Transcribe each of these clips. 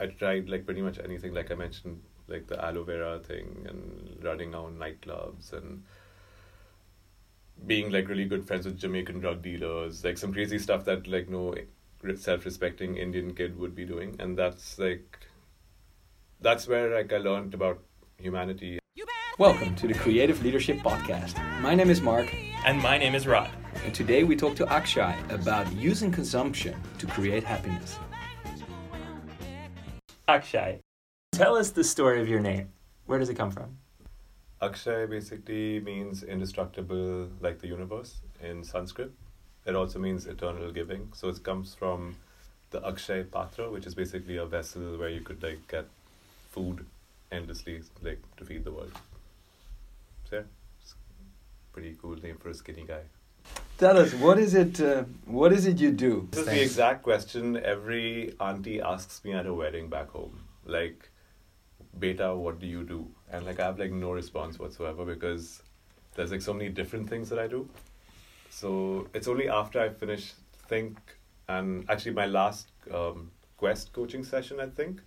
I tried like pretty much anything. Like I mentioned, like the aloe vera thing and running on nightclubs and being like really good friends with Jamaican drug dealers, like some crazy stuff that like no self-respecting Indian kid would be doing, and that's like that's where like I learned about humanity. Welcome to the Creative Leadership Podcast. My name is Mark. And my name is Rod. And today we talk to Akshay about using consumption to create happiness. Akshay, tell us the story of your name. Where does it come from? Akshay basically means indestructible, like the universe in Sanskrit. It also means eternal giving. So it comes from the Akshay Patra, which is basically a vessel where you could like get food endlessly, like to feed the world. So yeah, pretty cool name for a skinny guy. Tell us what is it? Uh, what is it you do? This is the exact question every auntie asks me at a wedding back home. Like, beta, what do you do? And like I have like no response whatsoever because there's like so many different things that I do. So it's only after I finish think and actually my last um, quest coaching session I think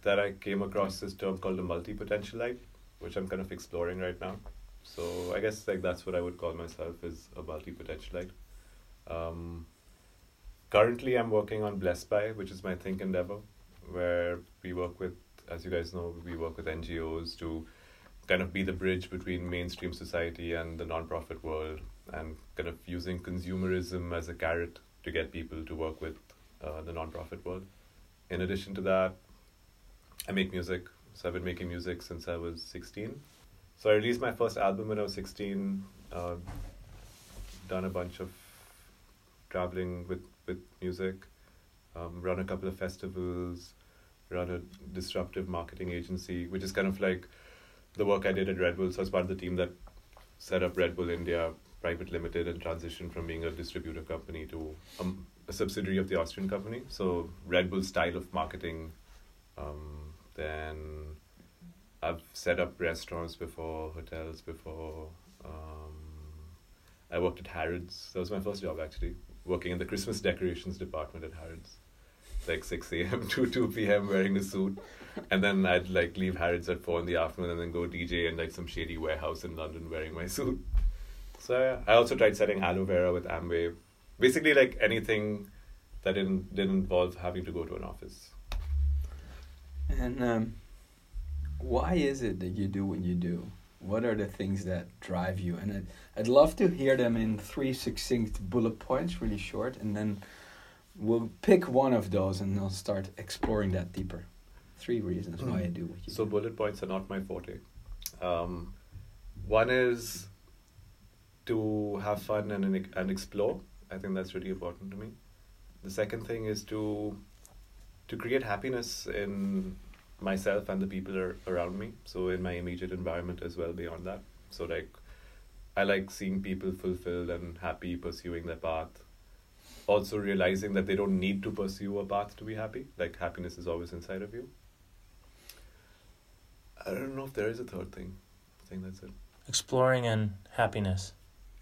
that I came across this term called a multi potentialite, which I'm kind of exploring right now. So I guess like that's what I would call myself is a multi potentialite. Um, currently, I'm working on Blessed by, which is my think endeavor, where we work with, as you guys know, we work with NGOs to kind of be the bridge between mainstream society and the nonprofit world, and kind of using consumerism as a carrot to get people to work with uh, the nonprofit world. In addition to that, I make music. So I've been making music since I was 16. So I released my first album when I was 16. Uh, done a bunch of traveling with, with music. Um, run a couple of festivals. Run a disruptive marketing agency, which is kind of like the work I did at Red Bull. So I was part of the team that set up Red Bull India Private Limited and transitioned from being a distributor company to um, a subsidiary of the Austrian company. So Red Bull style of marketing. Um, then I've set up restaurants before, hotels before. Um, I worked at Harrods. That was my first job actually, working in the Christmas decorations department at Harrods. Like six a.m. to two p.m. wearing a suit, and then I'd like leave Harrods at four in the afternoon and then go DJ in like some shady warehouse in London wearing my suit. So I also tried selling aloe vera with Amway. Basically, like anything that didn't didn't involve having to go to an office. And um, why is it that you do what you do? What are the things that drive you? And I'd, I'd love to hear them in three succinct bullet points, really short, and then we'll pick one of those and I'll start exploring that deeper. Three reasons why I do what you so do. So, bullet points are not my forte. Um, one is to have fun and and explore. I think that's really important to me. The second thing is to to create happiness in myself and the people are around me so in my immediate environment as well beyond that so like i like seeing people fulfilled and happy pursuing their path also realizing that they don't need to pursue a path to be happy like happiness is always inside of you i don't know if there is a third thing i think that's it exploring and happiness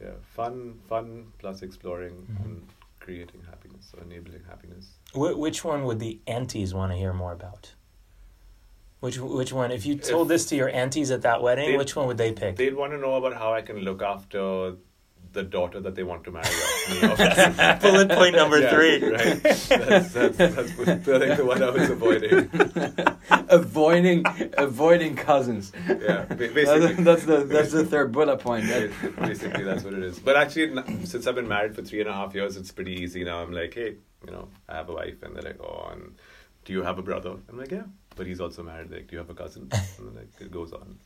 yeah fun fun plus exploring mm-hmm. and creating happiness or enabling happiness. Wh- which one would the aunties want to hear more about? Which which one? If you told if this to your aunties at that wedding, which one would they pick? They'd want to know about how I can look after the daughter that they want to marry. Bullet point number yeah, three. Right. That's, that's, that's, that's the one I was avoiding. avoiding avoiding cousins. Yeah, basically. That's, the that's the third bullet point. basically, that's what it is. But actually, since I've been married for three and a half years, it's pretty easy now. I'm like, hey, you know, I have a wife, and they're like, oh, and do you have a brother? I'm like, yeah, but he's also married. Like, do you have a cousin? And like, it goes on.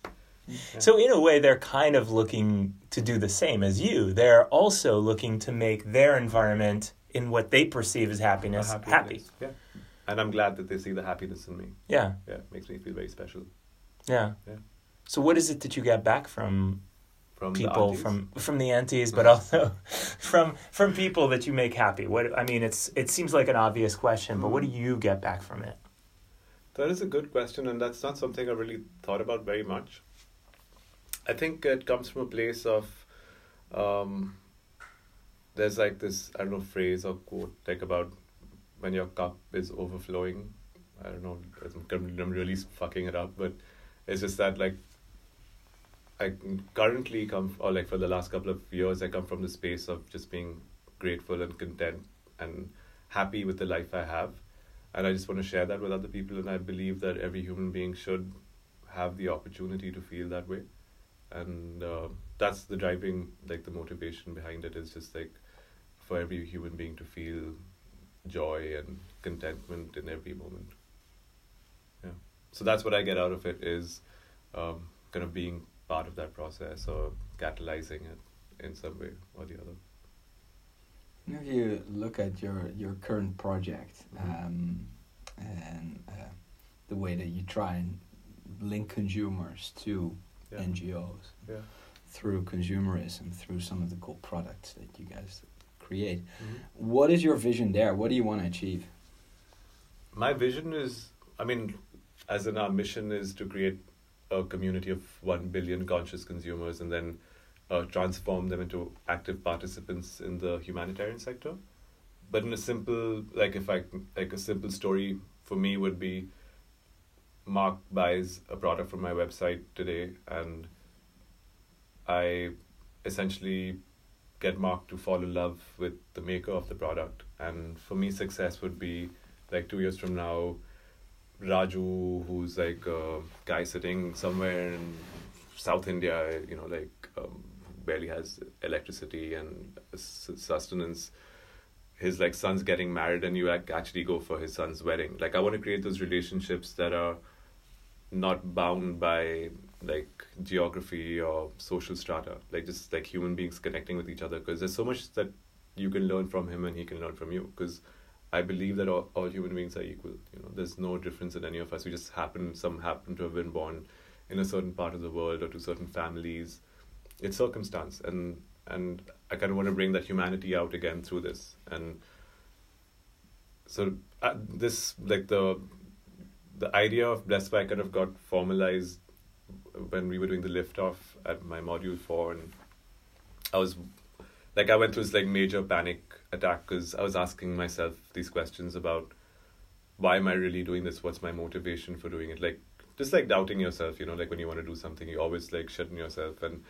So in a way, they're kind of looking to do the same as you. They're also looking to make their environment in what they perceive as happiness happy. happy. Yeah, and I'm glad that they see the happiness in me. Yeah, yeah, it makes me feel very special. Yeah. Yeah. So what is it that you get back from from people from from the aunties, but also from from people that you make happy? What I mean, it's it seems like an obvious question, but what do mm. you get back from it? That is a good question, and that's not something I really thought about very much. I think it comes from a place of um, there's like this I don't know phrase or quote like about when your cup is overflowing I don't know. I'm, I'm really fucking it up, but it's just that like I currently come or like for the last couple of years I come from the space of just being grateful and content and happy with the life I have. And I just want to share that with other people and I believe that every human being should have the opportunity to feel that way. And uh, that's the driving like the motivation behind it is just like for every human being to feel joy and contentment in every moment. Yeah. So that's what I get out of it is um, kind of being part of that process or catalyzing it in some way or the other. If you look at your your current project Mm-hmm. um, and uh, the way that you try and link consumers to Yeah. NGOs Yeah. through consumerism, through some of the cool products that you guys create, Mm-hmm. what is your vision there? What do you want to achieve? My vision is, I mean, as in our mission is to create a community of 1 billion conscious consumers and then uh, transform them into active participants in the humanitarian sector. But in a simple, like if I, like a simple story for me would be Mark buys a product from my website today and I essentially get Mark to fall in love with the maker of the product. And for me, success would be like two years from now, Raju, who's like a guy sitting somewhere in South India, you know, like um, barely has electricity and sustenance. His like son's getting married, and you actually go for his son's wedding. Like I want to create those relationships that are not bound by like geography or social strata. Like just like human beings connecting with each other, because there's so much that you can learn from him and he can learn from you. Because I believe that all, all human beings are equal. You know, there's no difference in any of us. We just happen, some happen to have been born in a certain part of the world or to certain families. It's circumstance, and and I kind of want to bring that humanity out again through this. And so uh, this like the the idea of Blessed by kind of got formalized when we were doing the lift off at my module four, and I was like I went through this like major panic attack because I was asking myself these questions about why am I really doing this? What's my motivation for doing it? Like just like doubting yourself, you know, like when you want to do something, you always like shutting yourself. And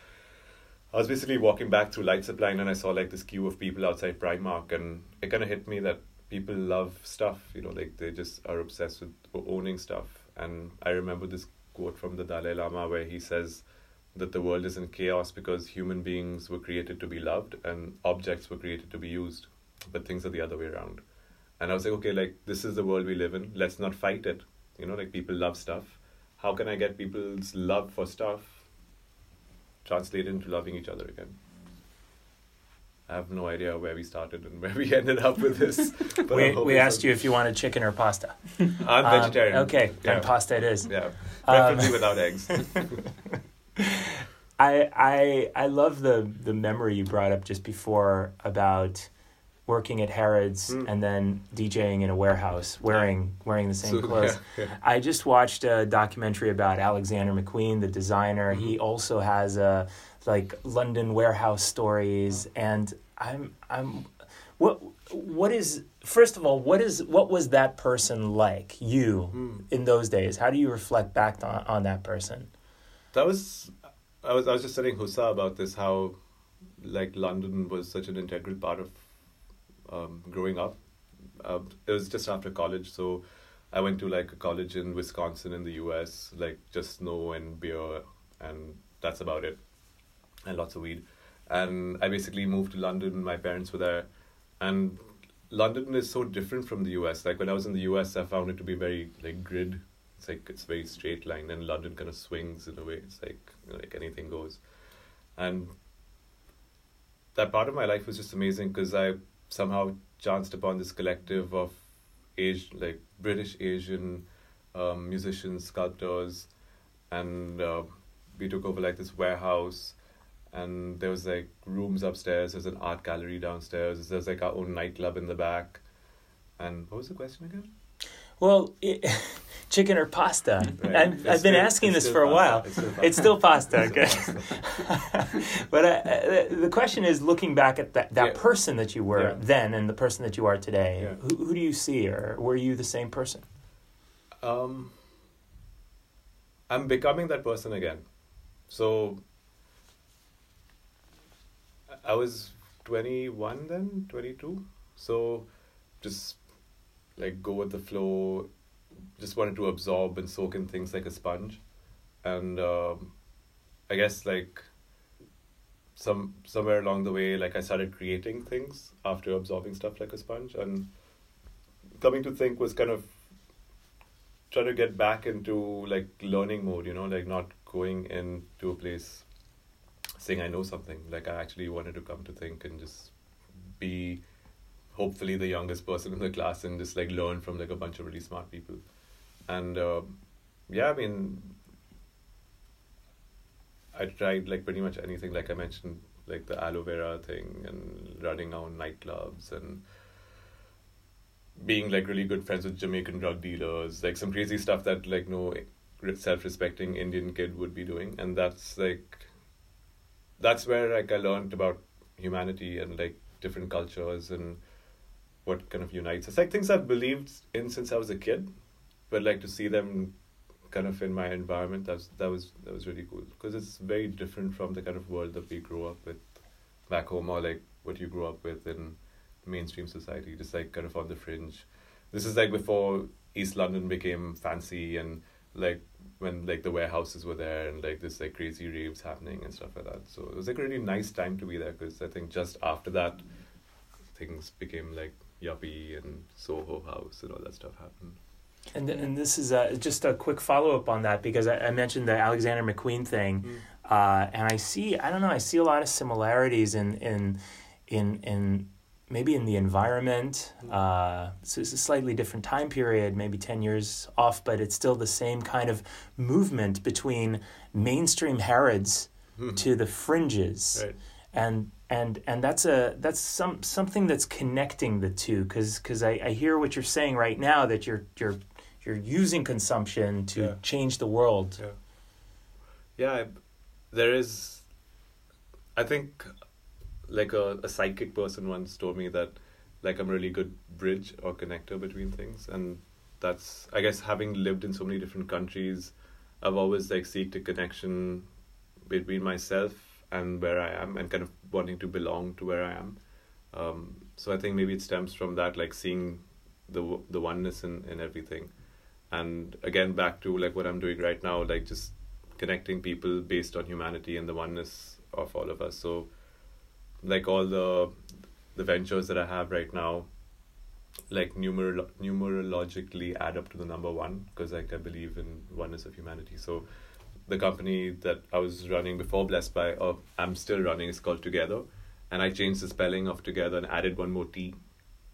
I was basically walking back through Light Supply and I saw like this queue of people outside Primark, and it kind of hit me that people love stuff, you know, like they just are obsessed with owning stuff. And I remember this quote from the Dalai Lama where he says that the world is in chaos because human beings were created to be loved and objects were created to be used, but things are the other way around. And I was like, okay, like this is the world we live in. Let's not fight it. You know, like people love stuff. How can I get people's love for stuff translated into loving each other again? I have no idea where we started and where we ended up with this. But we we asked you if you wanted chicken or pasta. I'm Um, vegetarian. okay, Yeah. then pasta it is. Yeah. Um, Preferably without eggs. I I I love the the memory you brought up just before about working at Harrods Mm. and then DJing in a warehouse wearing wearing the same So, clothes. yeah, yeah. I just watched a documentary about Alexander McQueen, the designer. He Mhm. also has a like London warehouse stories, and I'm I'm what what is first of all what is what was that person like you Mm. in those days? How do you reflect back on on that person? That was I was I was just telling Husa about this how like London was such an integral part of um, growing up. Uh, it was just after college, so I went to like a college in Wisconsin in the U.S. Like just snow and beer, and that's about it, and lots of weed. And I basically moved to London. My parents were there, and London is so different from the U.S. Like when I was in the U.S., I found it to be very like grid it's like it's very straight line and london kind of swings in a way it's like you know, like anything goes. And that part of my life was just amazing because i somehow chanced upon this collective of age like british asian um, musicians sculptors and uh, we took over like this warehouse and there was like rooms upstairs there's an art gallery downstairs there's like our own nightclub in the back. And what was the question again Well, it, chicken or pasta? Right. I've, been still- asking this for a pasta. while. It's still It's still pasta. Okay. but uh, uh, the question is, looking back at that, that Yeah. person that you were Yeah. then and the person that you are today, Yeah. who, who do you see, or were you the same person? Um, I'm becoming that person again. So I was 21 then, 22. So just like go with the flow, just wanted to absorb and soak in things like a sponge. And um, I guess like some somewhere along the way, like I started creating things after absorbing stuff like a sponge. And coming to think was kind of trying to get back into like learning mode, you know, like not going into a place saying I know something. Like I actually wanted to come to think and just be hopefully the youngest person in the class and just like learn from like a bunch of really smart people. And uh, yeah, I mean, I tried like pretty much anything. Like I mentioned, like the aloe vera thing and running out nightclubs and being like really good friends with Jamaican drug dealers, like some crazy stuff that like no self-respecting Indian kid would be doing, and that's like that's where like I learned about humanity and like different cultures and what kind of unites us. Like things I've believed in since I was a kid, but like to see them kind of in my environment that was that was that was really cool because it's very different from the kind of world that we grew up with back home or like what you grew up with in mainstream society, just like kind of on the fringe. This is like before East London became fancy and like when like the warehouses were there and like this like crazy raves happening and stuff like that. So it was like a really nice time to be there because I think just after that, things became like yuppie and Soho House and all that stuff happened. And and this is uh, just a quick follow up on that because I, I, mentioned the Alexander McQueen thing, mm. uh, and I see I don't know I see a lot of similarities in in in in maybe in the environment. Mm. Uh, so it's a slightly different time period, maybe 10 years off, but it's still the same kind of movement between mainstream Harrods mm. to the fringes. Right. And and and that's a that's some something that's connecting the two because because I, I hear what you're saying right now that you're you're you're using consumption to yeah. change the world. Yeah. Yeah, there is. I think like a, a psychic person once told me that like I'm a really good bridge or connector between things and that's I guess having lived in so many different countries I've always like seeked a connection between myself and where I am and kind of wanting to belong to where I am. Um, so I think maybe it stems from that like seeing the the oneness in, in everything. And again back to like what I'm doing right now like just connecting people based on humanity and the oneness of all of us. So like all the the ventures that I have right now, like numerolo- numerologically add up to the number one because like I believe in oneness of humanity. So the company that I was running before Blessed by, or I'm still running, is called Together, and I changed the spelling of Together and added one more T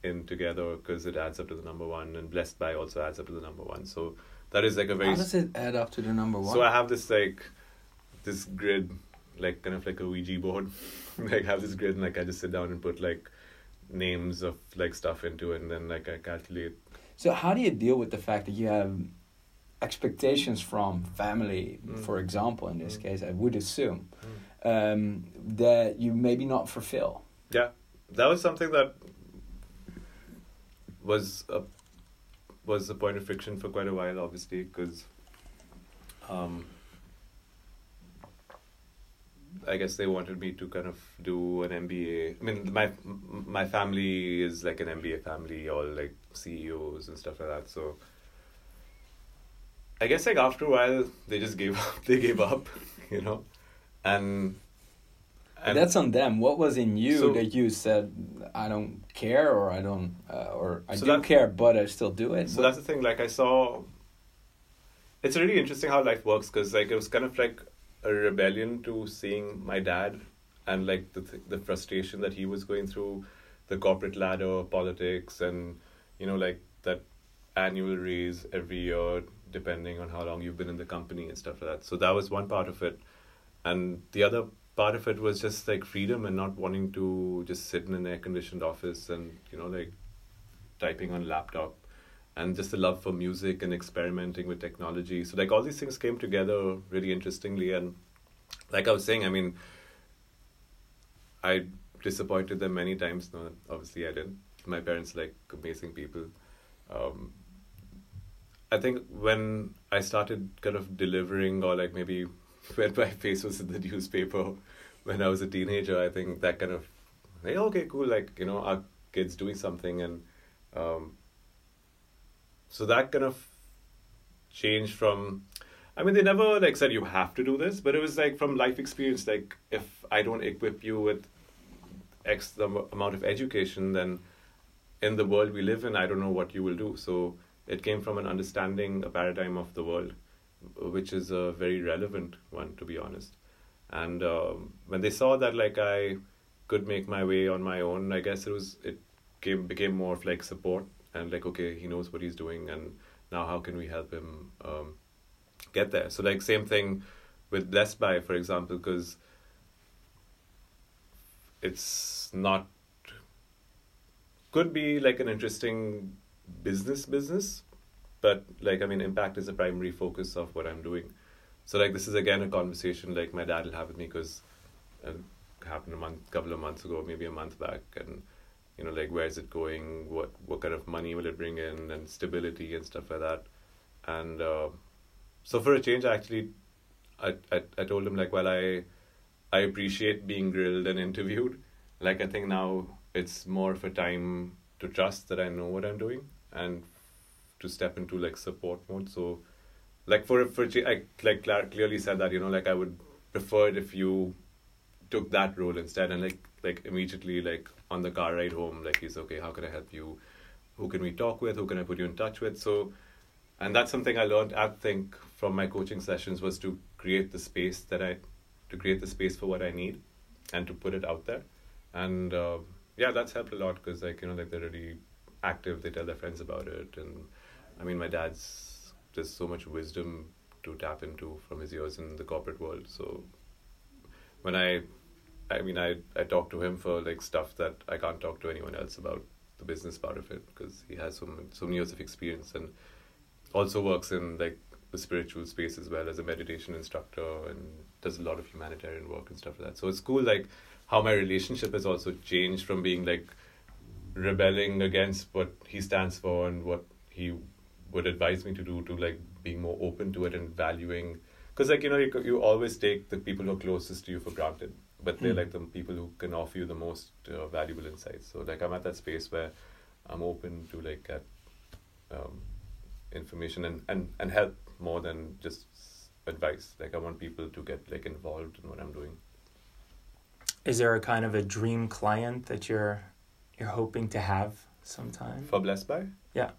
in Together because it adds up to the number one, and Blessed by also adds up to the number one. So that is like a very. How does it add up to the number one? So I have this like this grid like kind of like a Ouija board. like have this grid and like I just sit down and put like names of like stuff into it and then like I calculate. So how do you deal with the fact that you have expectations from family, mm. for example, in this mm. case, I would assume, mm. um, that you maybe not fulfill? Yeah, that was something that was a was a point of friction for quite a while, obviously, because um, I guess they wanted me to kind of do an MBA. I mean, my my family is like an MBA family, all like CEOs and stuff like that. So I guess like after a while, they just gave up. They gave up, you know, and. And that's on them. What was in you so, that you said, "I don't care," or "I don't," uh, or "I so do care, but I still do it"? So that's the thing. Like I saw, it's really interesting how life works because like it was kind of like a rebellion to seeing my dad and like the th- the frustration that he was going through, the corporate ladder, politics, and you know like that annual raise every year depending on how long you've been in the company and stuff like that. So that was one part of it, and the other part of it was just like freedom and not wanting to just sit in an air conditioned office and you know like typing on laptop and just the love for music and experimenting with technology. So like all these things came together really interestingly, and like I was saying, I mean, I disappointed them many times. No, obviously I didn't My parents like amazing people. Um, I think when I started kind of delivering or like maybe when my face was in the newspaper when I was a teenager, I think that kind of like okay, cool, like you know, our kids doing something, and um, so that kind of changed from. I mean, they never like said you have to do this, but it was like from life experience. Like, if I don't equip you with X amount of education, then in the world we live in, I don't know what you will do. So it came from an understanding, a paradigm of the world, which is a very relevant one, to be honest. And um, when they saw that, like I could make my way on my own, I guess it was it came became more of like support and like okay, he knows what he's doing, and now how can we help him um, get there? So like same thing with Blessed by, for example, because it's not could be like an interesting business business but like i mean impact is the primary focus of what i'm doing. So like this is again a conversation like my dad will have with me because it happened a month couple of months ago maybe a month back and you know like where's it going? What what kind of money will it bring in and stability and stuff like that? And uh, so for a change I actually I, I i told him like well i i appreciate being grilled and interviewed. Like i think now it's more of a time to trust that I know what I'm doing and to step into like support mode. So, like for for I like clearly said that you know like I would prefer it if you took that role instead and like like immediately like on the car ride home like he's okay how can I help you? Who can we talk with? Who can I put you in touch with? So and that's something I learned I think from my coaching sessions was to create the space that I to create the space for what I need and to put it out there. And uh, yeah, that's helped a lot because like you know like they're really active. They tell their friends about it, and I mean my dad's there's so much wisdom to tap into from his years in the corporate world. So when I, I mean I I talk to him for like stuff that I can't talk to anyone else about the business part of it because he has so so many years of experience and also works in like the spiritual space as well as a meditation instructor and does a lot of humanitarian work and stuff like that. So it's cool like how my relationship has also changed from being like rebelling against what he stands for and what he would advise me to do to like being more open to it and valuing because like you know you, you always take the people who are closest to you for granted but they're mm. like the people who can offer you the most uh, valuable insights. So like i'm at that space where i'm open to like get um, information and, and and help more than just advice. Like i want people to get like involved in what i'm doing. Is there a kind of a dream client that you're you're hoping to have sometime for Blessed by? Yeah.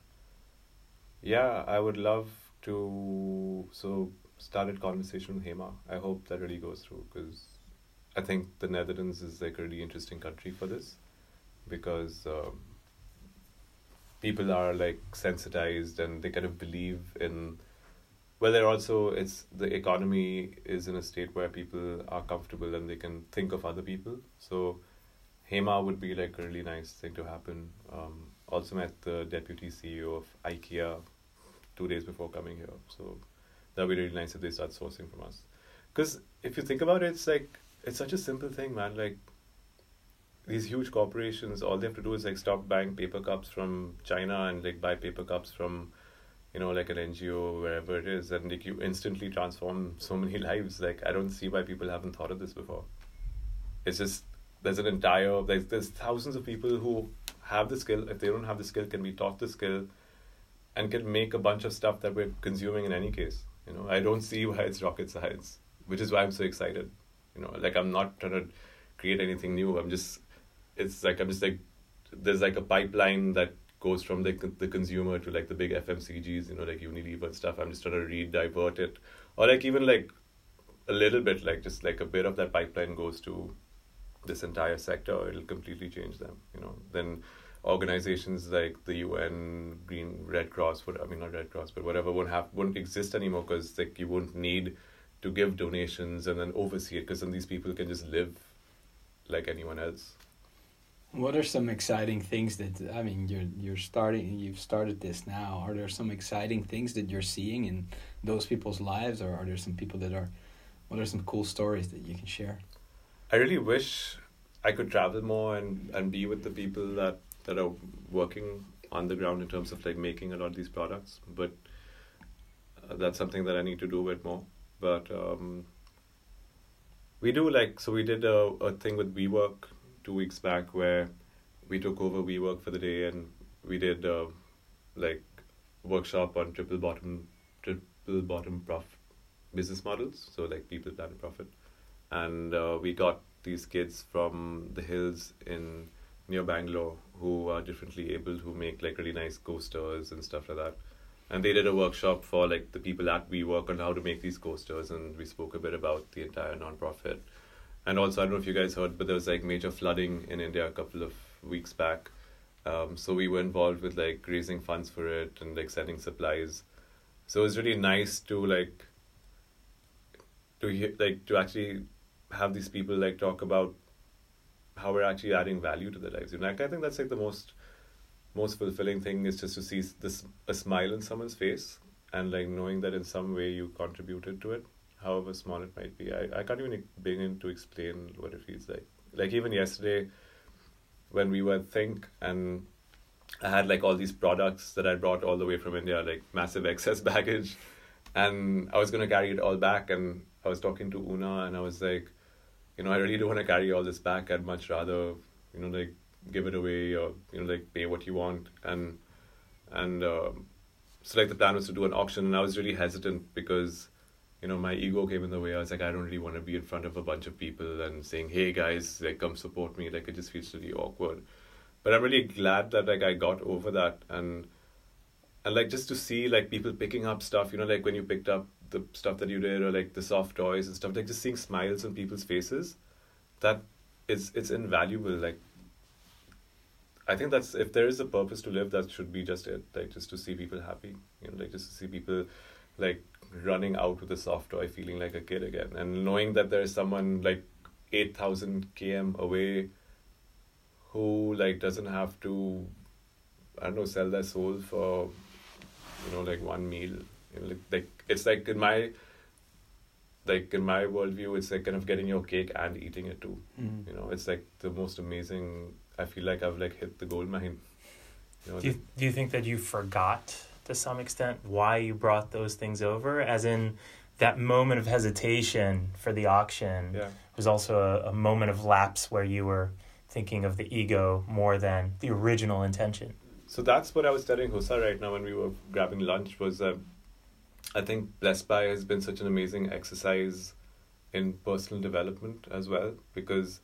Yeah, I would love to. So started conversation with Hema. I hope that really goes through because I think the Netherlands is like a really interesting country for this because um, people are like sensitized and they kind of believe in well there also it's the economy is in a state where people are comfortable and they can think of other people so hema would be like a really nice thing to happen um, also met the deputy ceo of ikea two days before coming here so that would be really nice if they start sourcing from us because if you think about it it's like it's such a simple thing man like these huge corporations all they have to do is like stop buying paper cups from china and like buy paper cups from you know, like an NGO, wherever it is, and like you instantly transform so many lives. Like I don't see why people haven't thought of this before. It's just there's an entire there's there's thousands of people who have the skill. If they don't have the skill, can be taught the skill, and can make a bunch of stuff that we're consuming in any case. You know, I don't see why it's rocket science, which is why I'm so excited. You know, like I'm not trying to create anything new. I'm just it's like I'm just like there's like a pipeline that goes from the the consumer to like the big FMCGs, you know, like Unilever and stuff. I'm just trying to re-divert it, or like even like a little bit, like just like a bit of that pipeline goes to this entire sector. It'll completely change them, you know. Then organizations like the UN, Green, Red Cross, what I mean not Red Cross, but whatever won't have won't exist anymore because like you won't need to give donations and then oversee it because then these people can just live like anyone else. What are some exciting things that I mean you're you're starting you've started this now. Are there some exciting things that you're seeing in those people's lives or are there some people that are what are some cool stories that you can share? I really wish I could travel more and, and be with the people that, that are working on the ground in terms of like making a lot of these products. But that's something that I need to do a bit more. But um, we do like so we did a, a thing with WeWork two weeks back where we took over WeWork for the day and we did uh, like workshop on triple bottom triple bottom prof business models. So like people plan profit, and uh, we got these kids from the hills in near Bangalore who are differently abled who make like really nice coasters and stuff like that. And they did a workshop for like the people at WeWork on how to make these coasters, and we spoke a bit about the entire nonprofit. And also, I don't know if you guys heard, but there was like major flooding in India a couple of weeks back. Um, so we were involved with like raising funds for it and like sending supplies. So it was really nice to like to hear like to actually have these people like talk about how we're actually adding value to their lives. And I think that's like the most most fulfilling thing is just to see this a smile in someone's face and like knowing that in some way you contributed to it, however small it might be. I, I can't even begin to explain what it feels like. Like even yesterday when we were Think and I had like all these products that I brought all the way from India, like massive excess baggage. And I was gonna carry it all back and I was talking to Una and I was like, you know, I really don't want to carry all this back. I'd much rather, you know, like give it away or you know, like pay what you want. And and um, so like the plan was to do an auction, and I was really hesitant because, you know, my ego came in the way. I was like, I don't really want to be in front of a bunch of people and saying, hey guys, like come support me. Like it just feels really awkward. But I'm really glad that like I got over that and and like just to see like people picking up stuff, you know, like when you picked up the stuff that you did or like the soft toys and stuff like just seeing smiles on people's faces that is it's invaluable like i think that's if there is a purpose to live that should be just it like just to see people happy you know like just to see people like running out with a soft toy feeling like a kid again. And knowing that there is someone like 8000 km away who like doesn't have to i don't know sell their soul for you know like one meal like, like it's like in my like in my worldview it's like kind of getting your cake and eating it too Mm. you know it's like the most amazing i feel like i've like hit the gold mine you know Do you, do you think that you forgot to some extent why you brought those things over? As in, that moment of hesitation for the auction yeah was also a, a moment of lapse where you were thinking of the ego more than the original intention. so that's what i was telling hosa right now when we were grabbing lunch was that i think blessed by has been such an amazing exercise in personal development as well because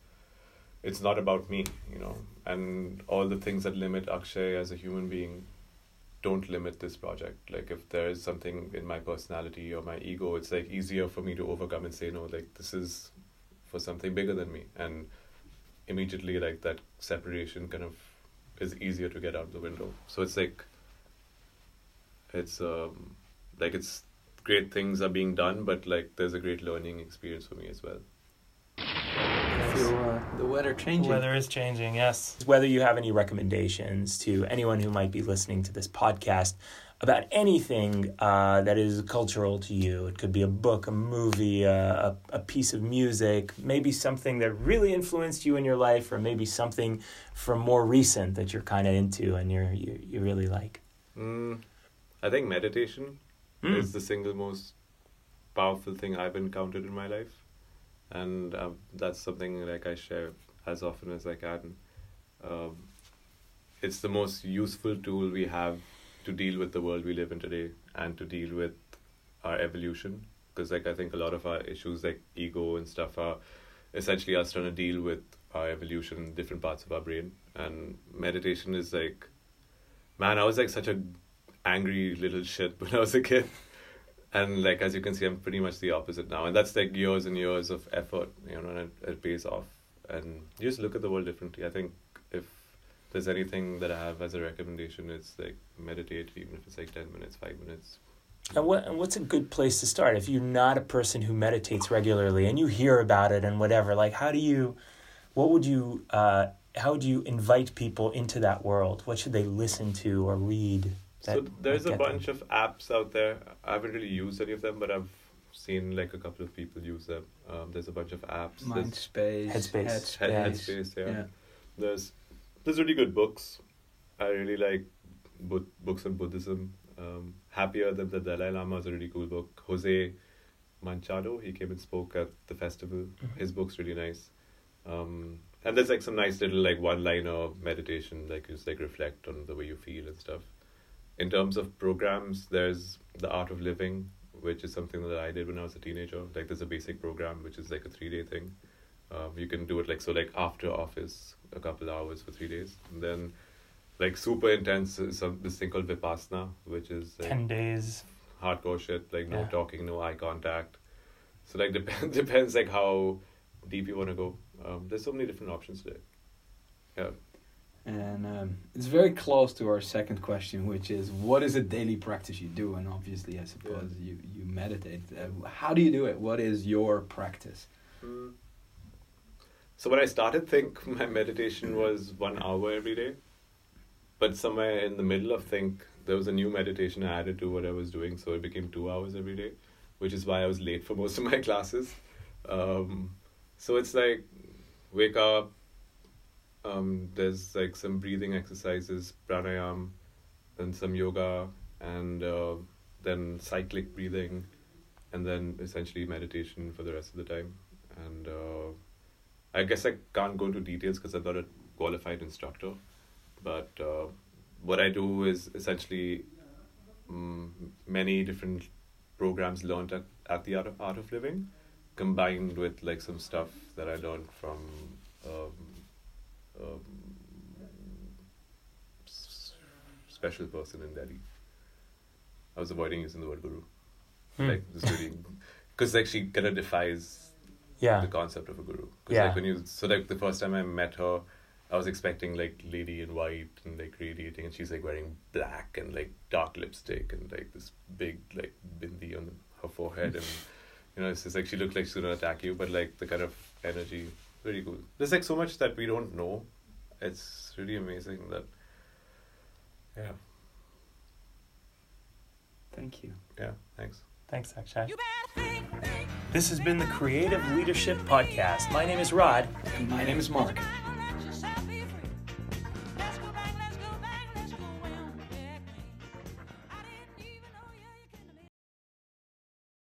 it's not about me you know and all the things that limit akshay as a human being don't limit this project. Like if there is something in my personality or my ego it's like easier for me to overcome and say no like this is for something bigger than me. And immediately like that separation kind of is easier to get out the window. So it's like it's um like it's great things are being done but like there's a great learning experience for me as well I uh, the weather changing. Weather is changing, yes. Whether you have any recommendations to anyone who might be listening to this podcast about anything uh, that is cultural to you, it could be a book, a movie, uh, a, a piece of music, maybe something that really influenced you in your life, or maybe something from more recent that you're kind of into and you're, you, you really like. mm, i think meditation Mm. is the single most powerful thing i've encountered in my life. And um, that's something like i share as often as i can. Um, it's the most useful tool we have to deal with the world we live in today and to deal with our evolution. Because like i think a lot of our issues like ego and stuff are essentially us trying to deal with our evolution in different parts of our brain. And meditation is like man i was like such a angry little shit when i was a kid and like as you can see i'm pretty much the opposite now and that's like years and years of effort you know and it, it pays off and you just look at the world differently i think if there's anything that i have as a recommendation it's like meditate even if it's like 10 minutes 5 minutes And what and what's a good place to start if you're not a person who meditates regularly and you hear about it and whatever? Like, how do you, what would you, uh, how do you invite people into that world? What should they listen to or read? So there's a get them? bunch of apps out there i haven't really used any of them but i've seen like a couple of people use them um, there's a bunch of apps Mindspace, Headspace. Headspace. Head, Headspace, yeah. yeah. There's there's really good books. I really like book, books on Buddhism. Um, Happier Than the Dalai Lama is a really cool book. Jose Manchado, he came and spoke at the festival. Mhm. His book's really nice. Um, and there's like some nice little like one liner meditation, like you just like reflect on the way you feel and stuff. In terms of programs, there's The Art of Living, which is something that I did when I was a teenager. Like there's a basic program which is like a three day thing. Um, you can do it like so like after office a couple hours for three days. And then like super intense is some this thing called Vipassana, which is like, Ten days. hardcore shit, like no Yeah. talking, no eye contact. So like depends depends like how deep you want to go. Um, there's so many different options there. Yeah. And um, it's very close to our second question, which is what is a daily practice you do? And obviously, I suppose you, you meditate. Uh, how do you do it? What is your practice? Mm. So when I started Think, my meditation was one hour every day. But somewhere in the middle of Think, there was a new meditation I added to what I was doing, so it became two hours every day, which is why I was late for most of my classes. Um, so it's like wake up. Um, there's like some breathing exercises, pranayam, and some yoga, and uh, then cyclic breathing, and then essentially meditation for the rest of the time. And uh, I guess I can't go into details because I'm not a qualified instructor, but uh, what I do is essentially um, many different programs learned at, at the Art of, Art of Living, combined with like some stuff that I learned from um, um, special person in Delhi. I was avoiding using the word guru, Hmm. like just really, because like she kind of defies Yeah. the concept of a guru. Cause Yeah. like when you so like the first time I met her, I was expecting like lady in white and like radiating, and she's like wearing black and like dark lipstick and like this big like bindi on her forehead, and you know it's just like she looked like she's gonna attack you, but like the kind of energy, really cool. There's like so much that we don't know. It's really amazing that. Yeah. Thank you. Yeah. Thanks. Thanks, Akshay. This has been the Creative Leadership Podcast. My name is Rod. And my name is Mark.